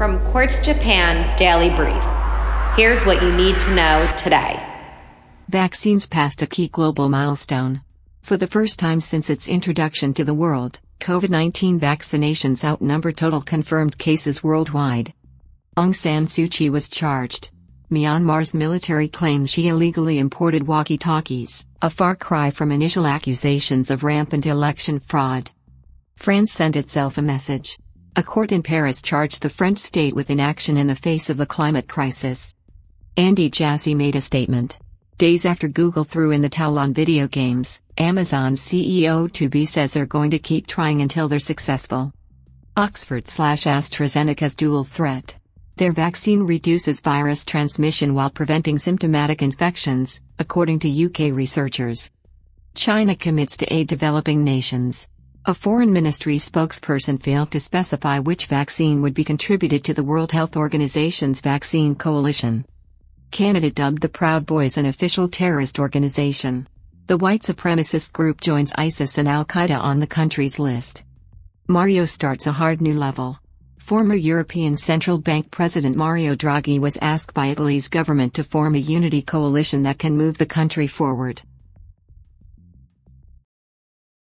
From Quartz Japan Daily Brief. Here's what you need to know today. Vaccines passed a key global milestone. For the first time since its introduction to the world, COVID 19 vaccinations outnumber total confirmed cases worldwide. Aung San Suu Kyi was charged. Myanmar's military claims she illegally imported walkie talkies, a far cry from initial accusations of rampant election fraud. France sent itself a message. A court in Paris charged the French state with inaction in the face of the climate crisis. Andy Jassy made a statement. Days after Google threw in the towel on video games, Amazon CEO to be says they're going to keep trying until they're successful. Oxford slash AstraZeneca's dual threat. Their vaccine reduces virus transmission while preventing symptomatic infections, according to UK researchers. China commits to aid developing nations. A foreign ministry spokesperson failed to specify which vaccine would be contributed to the World Health Organization's vaccine coalition. Canada dubbed the Proud Boys an official terrorist organization. The white supremacist group joins ISIS and Al Qaeda on the country's list. Mario starts a hard new level. Former European Central Bank President Mario Draghi was asked by Italy's government to form a unity coalition that can move the country forward.